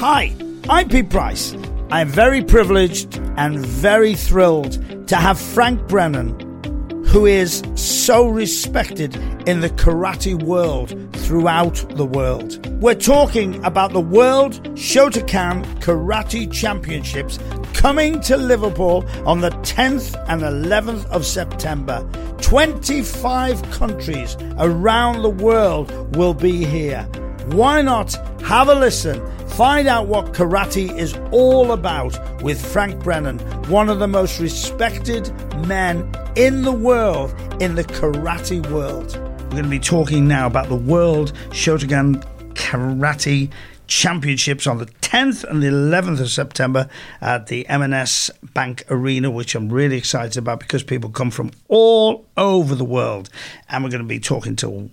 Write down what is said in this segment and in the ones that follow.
Hi, I'm Pete Price. I'm very privileged and very thrilled to have Frank Brennan, who is so respected in the karate world throughout the world. We're talking about the World Shotokan Karate Championships coming to Liverpool on the 10th and 11th of September. 25 countries around the world will be here. Why not have a listen? Find out what karate is all about with Frank Brennan, one of the most respected men in the world, in the karate world. We're going to be talking now about the World Shotokan Karate Championships on the 10th and the 11th of September at the M&S Bank Arena, which I'm really excited about because people come from all over the world. And we're going to be talking to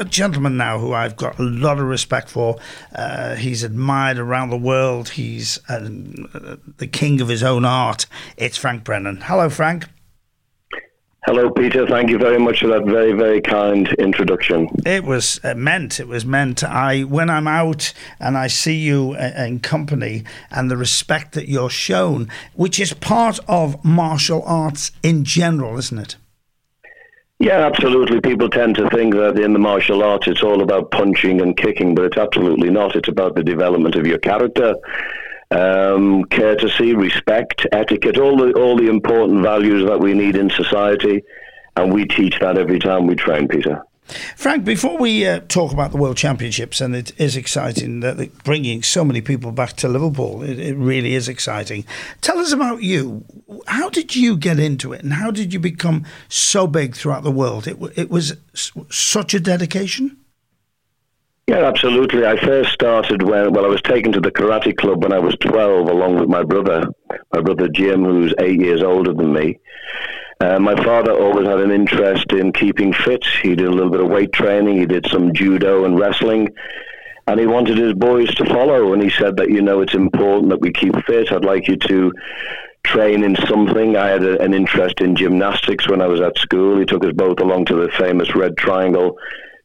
a gentleman now who I've got a lot of respect for. Uh, he's admired around the world. He's uh, the king of his own art. It's Frank Brennan. Hello, Frank. Hello, Peter. Thank you very much for that very, very kind introduction. It was uh, meant. It was meant. I when I'm out and I see you uh, in company and the respect that you're shown, which is part of martial arts in general, isn't it? Yeah, absolutely. People tend to think that in the martial arts it's all about punching and kicking, but it's absolutely not. It's about the development of your character, um, courtesy, respect, etiquette, all the all the important values that we need in society, and we teach that every time we train, Peter. Frank, before we uh, talk about the World Championships, and it is exciting that bringing so many people back to Liverpool, it, it, really is exciting. Tell us about you. How did you get into it, and how did you become so big throughout the world? It, it was such a dedication. Yeah, absolutely. I first started when well, I was taken to the karate club when I was twelve, along with my brother, my brother Jim, who's eight years older than me. Uh, my father always had an interest in keeping fit. He did a little bit of weight training. He did some judo and wrestling, and he wanted his boys to follow. And he said that you know it's important that we keep fit. I'd like you to train in something. I had a, an interest in gymnastics when I was at school. He took us both along to the famous Red Triangle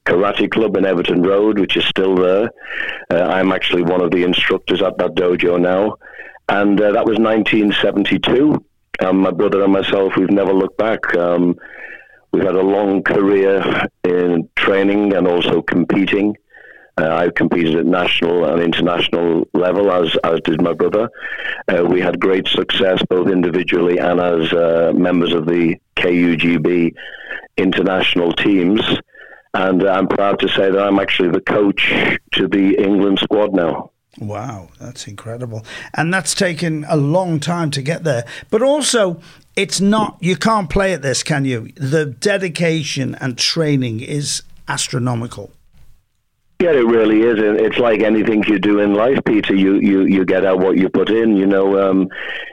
Karate Club in Everton Road, which is still there. Uh, I'm actually one of the instructors at that dojo now. And uh, that was 1972. Um, my brother and myself, we've never looked back. Um, we've had a long career in training and also competing. Uh, I've competed at national and international level, as as did my brother. Uh, we had great success both individually and as uh, members of the KUGB international teams. And I'm proud to say that I'm actually the coach to the England squad now. Wow, that's incredible. And that's taken a long time to get there. But also, it's not, you can't play at this, can you? The dedication and training is astronomical. Yeah, it really is. It's like anything you do in life, Peter. You you, you get out what you put in. You know, um,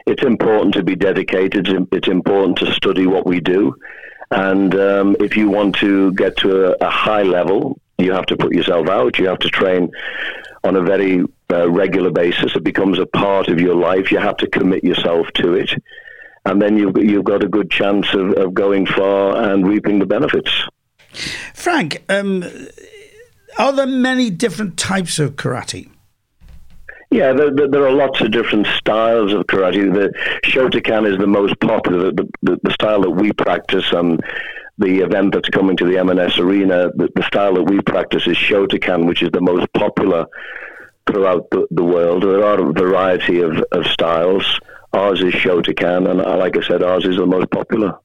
it's important to be dedicated. It's important to study what we do. And um, if you want to get to a, a, high level, you have to put yourself out. You have to train on a very uh, regular basis. It becomes a part of your life. You have to commit yourself to it. And then you've, you've got a good chance of, of going far and reaping the benefits. Frank, um, are there many different types of karate? Yeah, there, there, are lots of different styles of karate. The Shotokan is the most popular, the, the, the style that we practice, and the event that's coming to the M&S Arena, the, the style that we practice is Shotokan, which is the most popular throughout the, the world. There are a variety of, of styles. Ours is Shotokan, and uh, like I said, ours is the most popular.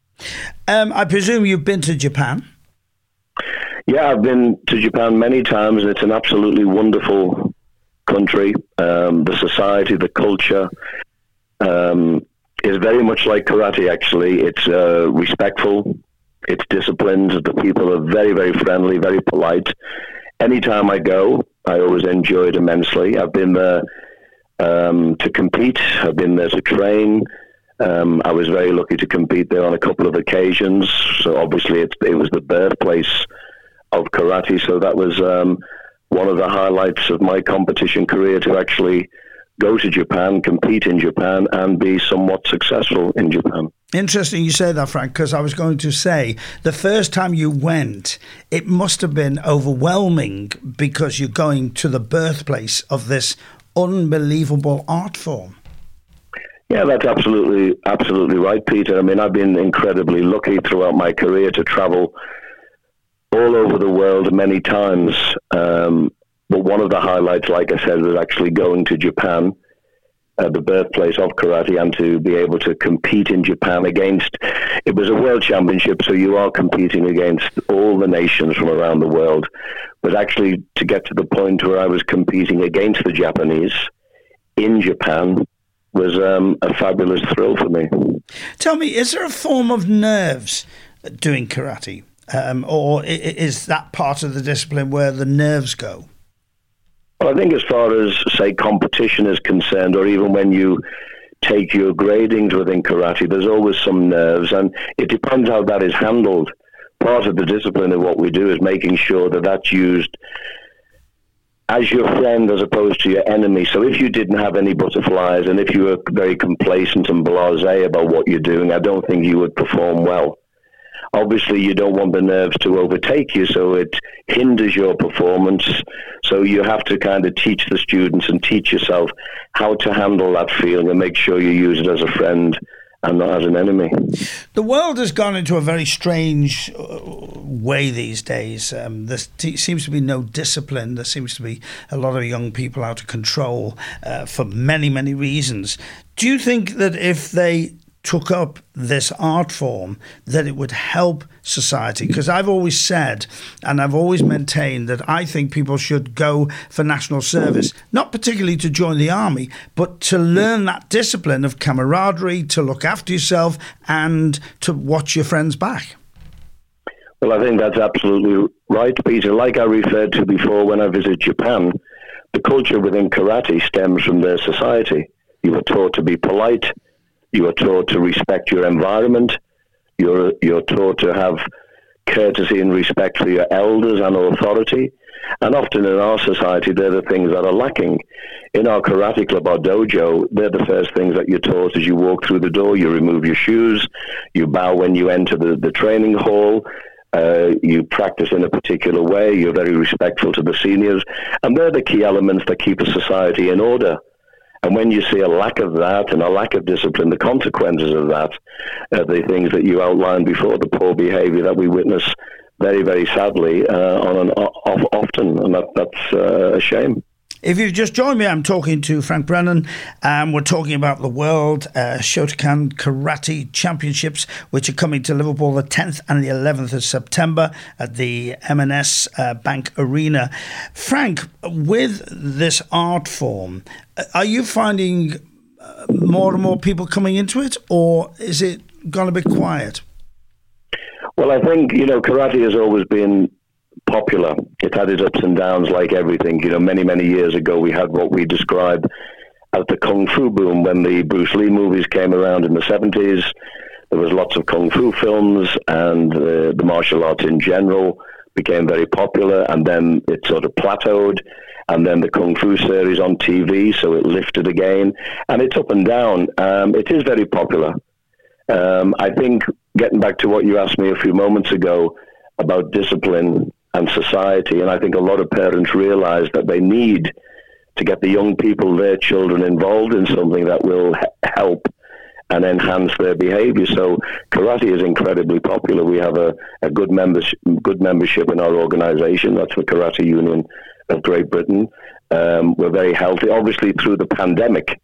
Um, I presume you've been to Japan? Yeah, I've been to Japan many times. And it's an absolutely wonderful country, um, the society, the culture um, is very much like karate. Actually, it's uh, respectful, it's disciplined. The people are very, very friendly, very polite. Anytime I go, I always enjoy it immensely. I've been there um, to compete. I've been there to train. Um, I was very lucky to compete there on a couple of occasions. So obviously, it, it was the birthplace of karate. So that was um, one of the highlights of my competition career to actually go to Japan, compete in Japan, and be somewhat successful in Japan. Interesting you say that, Frank, because I was going to say the first time you went, it must have been overwhelming because you're going to the birthplace of this unbelievable art form. Yeah, that's absolutely absolutely right, Peter. I mean, I've been incredibly lucky throughout my career to travel all over the world many times. Um, but one of the highlights, like I said, was actually going to Japan, uh, the birthplace of karate, and to be able to compete in Japan against. It was a world championship, so you are competing against all the nations from around the world. But actually, to get to the point where I was competing against the Japanese in Japan was um, a fabulous thrill for me. Tell me, is there a form of nerves doing karate? Um, or is that part of the discipline where the nerves go? Well, I think as far as, say, competition is concerned, or even when you take your gradings within karate, there's always some nerves, and it depends how that is handled. Part of the discipline of what we do is making sure that that's used as your friend as opposed to your enemy. So if you didn't have any butterflies and if you were very complacent and blasé about what you're doing, I don't think you would perform well obviously you don't want the nerves to overtake you, so it hinders your performance. So you have to kind of teach the students and teach yourself how to handle that feeling and make sure you use it as a friend and not as an enemy. The world has gone into a very strange uh, way these days. Um, there seems to be no discipline. There seems to be a lot of young people out of control uh, for many, many reasons. Do you think that if they took up this art form that it would help society. Because I've always said and I've always maintained that I think people should go for national service not particularly to join the army but to learn that discipline of camaraderie to look after yourself and to watch your friends back. Well I think that's absolutely right Peter. Like I referred to before when I visited Japan the culture within karate stems from their society. You were taught to be polite you are taught to respect your environment. You're, you're taught to have courtesy and respect for your elders and authority. And often in our society, they're the things that are lacking. In our karate club or dojo, they're the first things that you're taught as you walk through the door. You remove your shoes, you bow when you enter the, the training hall, uh, you practice in a particular way, you're very respectful to the seniors. And they're the key elements that keep a society in order. And when you see a lack of that and a lack of discipline, the consequences of that are the things that you outlined before, the poor behaviour that we witness very, very sadly uh, on an off, often, and that, that's uh, a shame. If you've just joined me, I'm talking to Frank Brennan, and we're talking about the World uh, Shotokan Karate Championships, which are coming to Liverpool the 10th and the 11th of September at the M&S uh, Bank Arena. Frank, with this art form, uh, are you finding uh, more and more people coming into it, or is it gone a bit quiet? Well, I think, you know, karate has always been popular. It had its ups and downs, like everything. You know, many many years ago, we had what we described as the kung fu boom when the Bruce Lee movies came around in the seventies. There was lots of kung fu films, and uh, the martial arts in general became very popular. And then it sort of plateaued, and then the kung fu series on TV, so it lifted again. And it's up and down. Um, it is very popular. Um, I think getting back to what you asked me a few moments ago about discipline and society. And I think a lot of parents realize that they need to get the young people, their children, involved in something that will help and enhance their behavior. So karate is incredibly popular. We have a, a good membership, good membership in our organization. That's the Karate Union of Great Britain. Um, we're very healthy. Obviously, through the pandemic,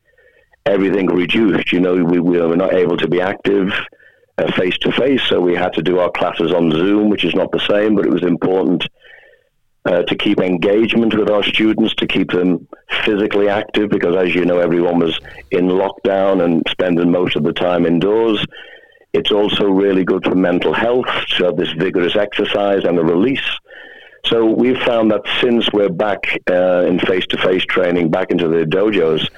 everything reduced. You know, we, we were not able to be active face to face. So we had to do our classes on Zoom, which is not the same, but it was important uh, to keep engagement with our students, to keep them physically active, because as you know, everyone was in lockdown and spending most of the time indoors. It's also really good for mental health to have this vigorous exercise and a release. So we've found that since we're back uh, in face to face training, back into the dojos,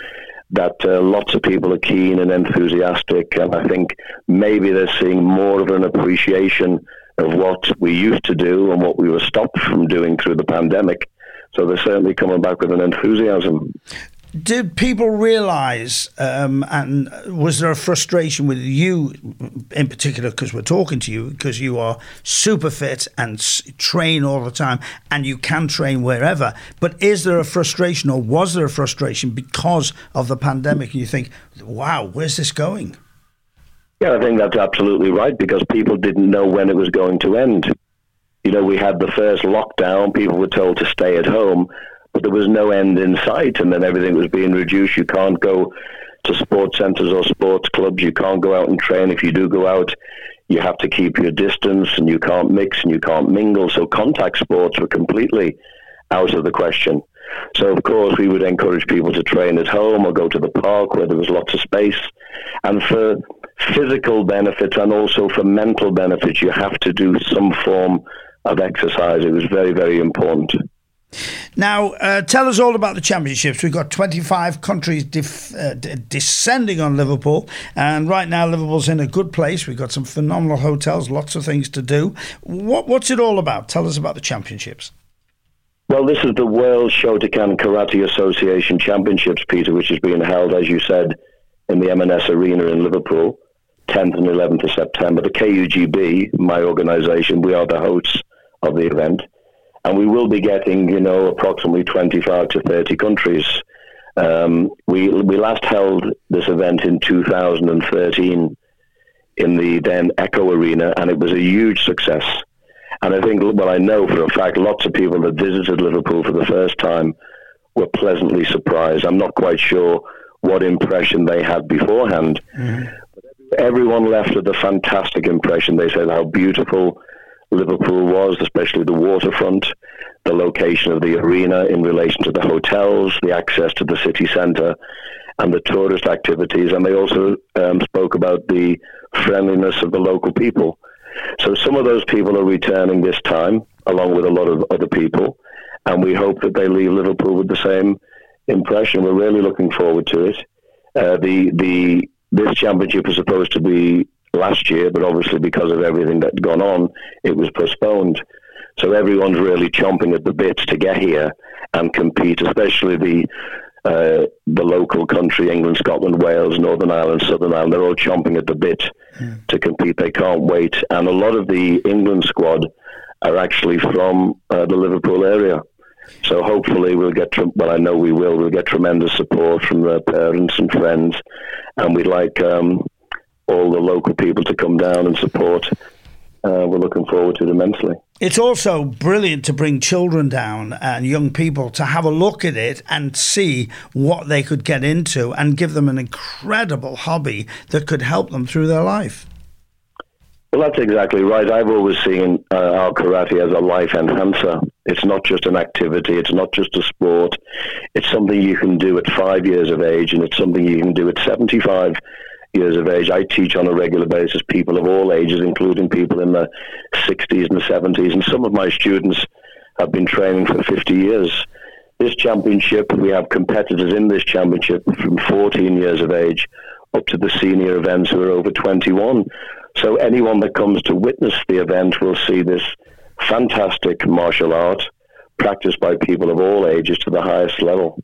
that uh, lots of people are keen and enthusiastic, and I think maybe they're seeing more of an appreciation of what we used to do and what we were stopped from doing through the pandemic. So they're certainly coming back with an enthusiasm. Did people realise, um, and was there a frustration with you in particular, because we're talking to you, because you are super fit and train all the time, and you can train wherever. But is there a frustration, or was there a frustration because of the pandemic? And you think, wow, where's this going? Yeah, I think that's absolutely right because people didn't know when it was going to end. You know, we had the first lockdown, people were told to stay at home but there was no end in sight, and then everything was being reduced. You can't go to sports centres or sports clubs. You can't go out and train. If you do go out, you have to keep your distance, and you can't mix and you can't mingle. So contact sports were completely out of the question. So of course we would encourage people to train at home or go to the park where there was lots of space. And for physical benefits and also for mental benefits, you have to do some form of exercise. It was very, very important. Now, uh, tell us all about the championships. We've got 25 countries def- uh, d- descending on Liverpool, and right now Liverpool's in a good place. We've got some phenomenal hotels, lots of things to do. What, what's it all about? Tell us about the championships. Well, this is the World Shotokan Karate Association Championships, Peter, which is being held, as you said, in the M&S Arena in Liverpool, 10th and 11th of September. The KUGB, my organisation, we are the hosts of the event and we will be getting, you know, approximately 25 to 30 countries. Um, we we last held this event in 2013 in the then Echo Arena, and it was a huge success. And I think, well, I know for a fact, lots of people that visited Liverpool for the first time were pleasantly surprised. I'm not quite sure what impression they had beforehand. Mm-hmm. Everyone left with a fantastic impression. They said how beautiful Liverpool was, especially the waterfront, the location of the arena in relation to the hotels, the access to the city centre, and the tourist activities. And they also um, spoke about the friendliness of the local people. So some of those people are returning this time, along with a lot of other people, and we hope that they leave Liverpool with the same impression. We're really looking forward to it. Uh, the the this championship is supposed to be last year, but obviously because of everything that's gone on, it was postponed. So everyone's really chomping at the bit to get here and compete, especially the uh, the local country, England, Scotland, Wales, Northern Ireland, Southern Ireland. They're all chomping at the bit mm. to compete. They can't wait, and a lot of the England squad are actually from uh, the Liverpool area. So hopefully we'll get, well, I know we will, we'll get tremendous support from their parents and friends. And we'd like um, all the local people to come down and support. Uh, we're looking forward to it immensely. It's also brilliant to bring children down and young people to have a look at it and see what they could get into and give them an incredible hobby that could help them through their life. Well, that's exactly right. I've always seen uh, our karate as a life enhancer. It's not just an activity, it's not just a sport. It's something you can do at five years of age, and it's something you can do at 75 years of age. I teach on a regular basis people of all ages, including people in the 60s and the 70s, and some of my students have been training for 50 years. This championship, we have competitors in this championship from 14 years of age up to the senior events who are over 21. So anyone that comes to witness the event will see this fantastic martial art practiced by people of all ages to the highest level.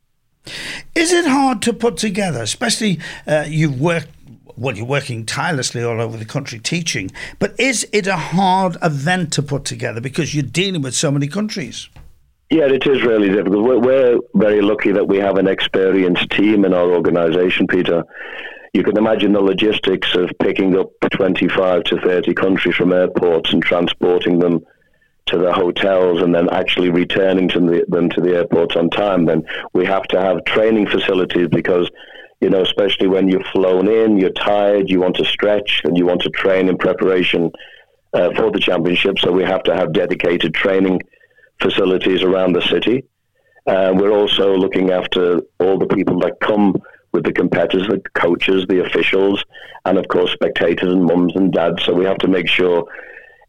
Is it hard to put together, especially uh, you've worked well, you're working tirelessly all over the country teaching, but is it a hard event to put together because you're dealing with so many countries? Yeah, it is really difficult. We're, we're very lucky that we have an experienced team in our organisation, Peter. You can imagine the logistics of picking up 25 to 30 countries from airports and transporting them to the hotels and then actually returning to the, them to the airports on time. Then we have to have training facilities because you know, especially when you've flown in, you're tired, you want to stretch, and you want to train in preparation uh, for the championship. So we have to have dedicated training facilities around the city. Uh, we're also looking after all the people that come with the competitors, the coaches, the officials, and of course spectators and mums and dads. So we have to make sure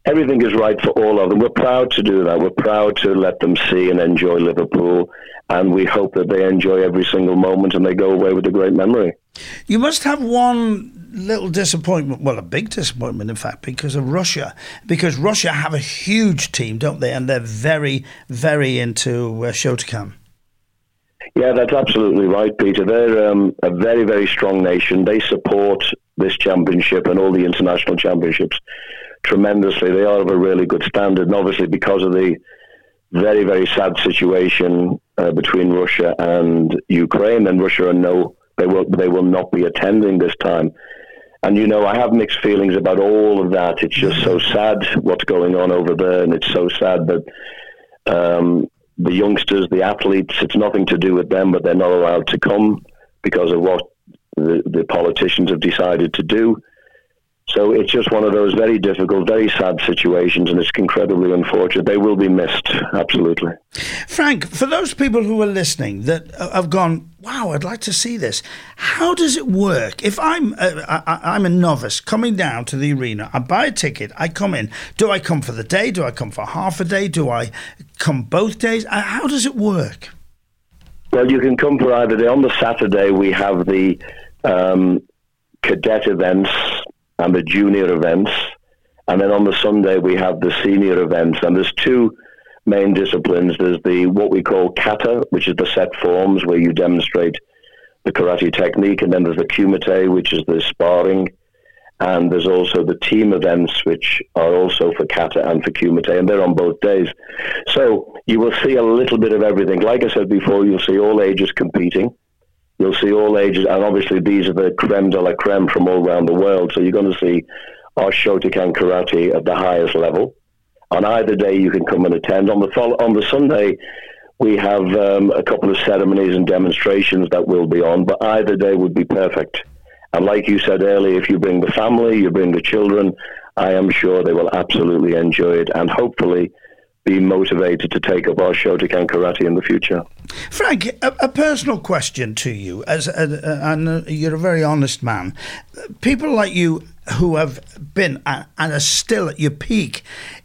everything is right for all of them. We're proud to do that. We're proud to let them see and enjoy Liverpool, and we hope that they enjoy every single moment and they go away with a great memory. You must have one little disappointment, well, a big disappointment, in fact, because of Russia. Because Russia have a huge team, don't they? And they're very, very into uh, Shotokan. Yeah, that's absolutely right, Peter. They're um, a very, very strong nation. They support this championship and all the international championships tremendously. They are of a really good standard, and obviously because of the very, very sad situation uh, between Russia and Ukraine, and Russia are no, they will, they will not be attending this time. And you know, I have mixed feelings about all of that. It's just so sad what's going on over there, and it's so sad that um, the youngsters, the athletes, it's nothing to do with them, but they're not allowed to come because of what the, the politicians have decided to do. So it's just one of those very difficult, very sad situations, and it's incredibly unfortunate. They will be missed, absolutely. Frank, for those people who are listening that have gone, wow, I'd like to see this. How does it work? If I'm a, I'm a novice coming down to the arena, I buy a ticket, I come in. Do I come for the day? Do I come for half a day? Do I come both days? Uh, how does it work? Well, you can come for either day. On the Saturday, we have the um, cadet events and the junior events. And then on the Sunday, we have the senior events. And there's two main disciplines. There's the what we call kata, which is the set forms where you demonstrate the karate technique. And then there's the kumite, which is the sparring. And there's also the team events, which are also for kata and for kumite, and they're on both days. So you will see a little bit of everything. Like I said before, you'll see all ages competing. You'll see all ages, and obviously these are the creme de la creme from all around the world. So you're going to see our Shotokan karate at the highest level. On either day, you can come and attend. On the on the Sunday, we have um, a couple of ceremonies and demonstrations that will be on, but either day would be perfect. And like you said earlier, if you bring the family, you bring the children, I am sure they will absolutely enjoy it, and hopefully be motivated to take up our Shotokan karate in the future. Frank, a, a personal question to you, as a, a, and uh, you're a very honest man. People like you who have been and are still at your peak,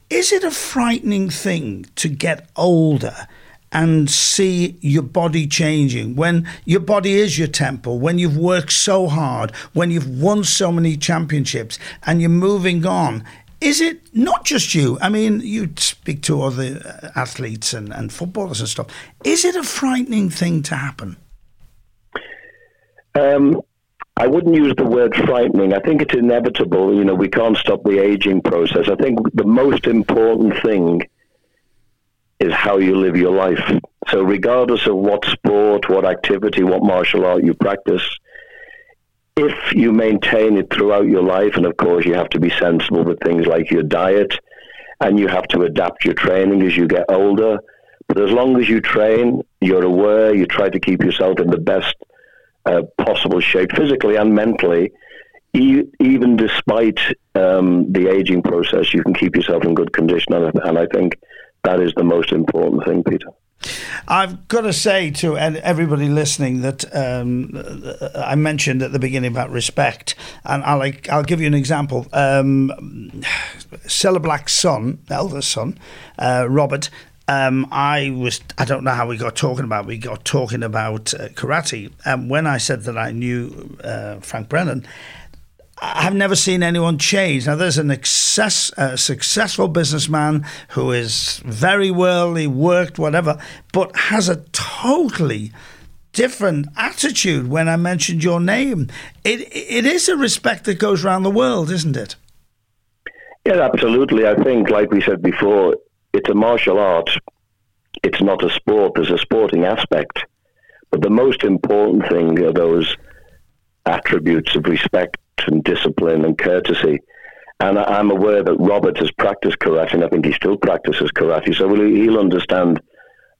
is it a frightening thing to get older? and see your body changing when your body is your temple when you've worked so hard when you've won so many championships and you're moving on is it not just you? I mean, you speak to other athletes and, and footballers and stuff. Is it a frightening thing to happen? Um, I wouldn't use the word frightening. I think it's inevitable. You know, we can't stop the aging process. I think the most important thing is how you live your life. So, regardless of what sport, what activity, what martial art you practice, if you maintain it throughout your life, and of course you have to be sensible with things like your diet, and you have to adapt your training as you get older. But as long as you train, you're aware, you try to keep yourself in the best uh, possible shape, physically and mentally. E- even despite um, the aging process, you can keep yourself in good condition, and, and I think that is the most important thing, Peter. I've got to say to everybody listening that um, I mentioned at the beginning about respect, and I'll I'll give you an example. Um, Cilla Black's son, eldest son, uh, Robert. Um, I was I don't know how we got talking about. We got talking about uh, karate, and when I said that I knew uh, Frank Brennan, I've never seen anyone change. Now, there's an excess, uh, successful businessman who is very worldly, worked, whatever, but has a totally different attitude when I mentioned your name. It it is a respect that goes around the world, isn't it? Yeah, absolutely. I think, like we said before, it's a martial art. It's not a sport. There's a sporting aspect, but the most important thing are those attributes of respect and discipline and courtesy. And I'm aware that Robert has practiced karate, and I think he still practices karate. So he'll understand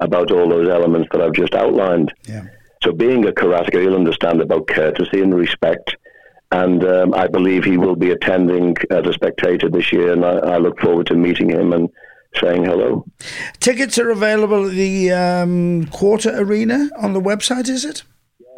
about all those elements that I've just outlined. Yeah. So being a karateka, he'll understand about courtesy and respect. And um, I believe he will be attending as a spectator this year, and I, I, look forward to meeting him and saying hello. Tickets are available at the um, Quarter Arena on the website, is it?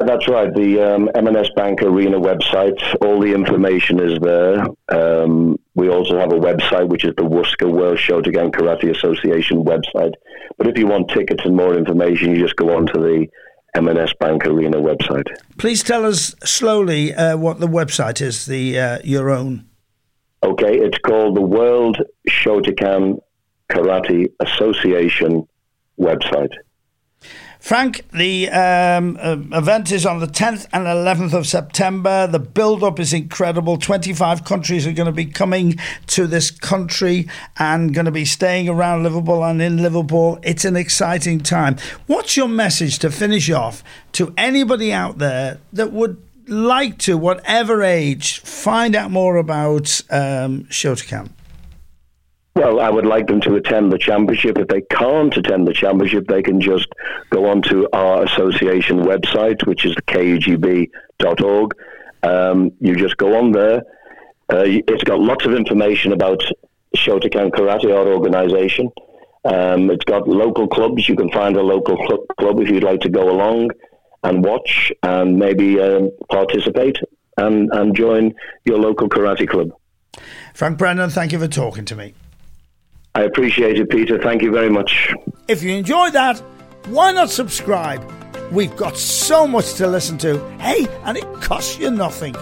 That's right. The um, M&S Bank Arena website, all the information is there. Um, we also have a website, which is the Worcester World Shotokan Karate Association website. But if you want tickets and more information, you just go on to the M&S Bank Arena website. Please tell us slowly uh, what the website is, the uh, your own. Okay, it's called the World Shotokan Karate Association website. Frank, the um, uh, event is on the 10th and 11th of September. The build up is incredible. 25 countries are going to be coming to this country and going to be staying around Liverpool and in Liverpool. It's an exciting time. What's your message to finish off to anybody out there that would like to, whatever age, find out more about um, Shotokan? Well, I would like them to attend the championship. If they can't attend the championship, they can just go onto our association website, which is kugb.org. Um, you just go on there. Uh, it's got lots of information about Shotokan Karate, our organization. Um, it's got local clubs. You can find a local club, club if you'd like to go along and watch and maybe um, participate and, and join your local karate club. Frank Brennan, thank you for talking to me. I appreciate it, Peter. Thank you very much. If you enjoyed that, why not subscribe? We've got so much to listen to. Hey, and it costs you nothing.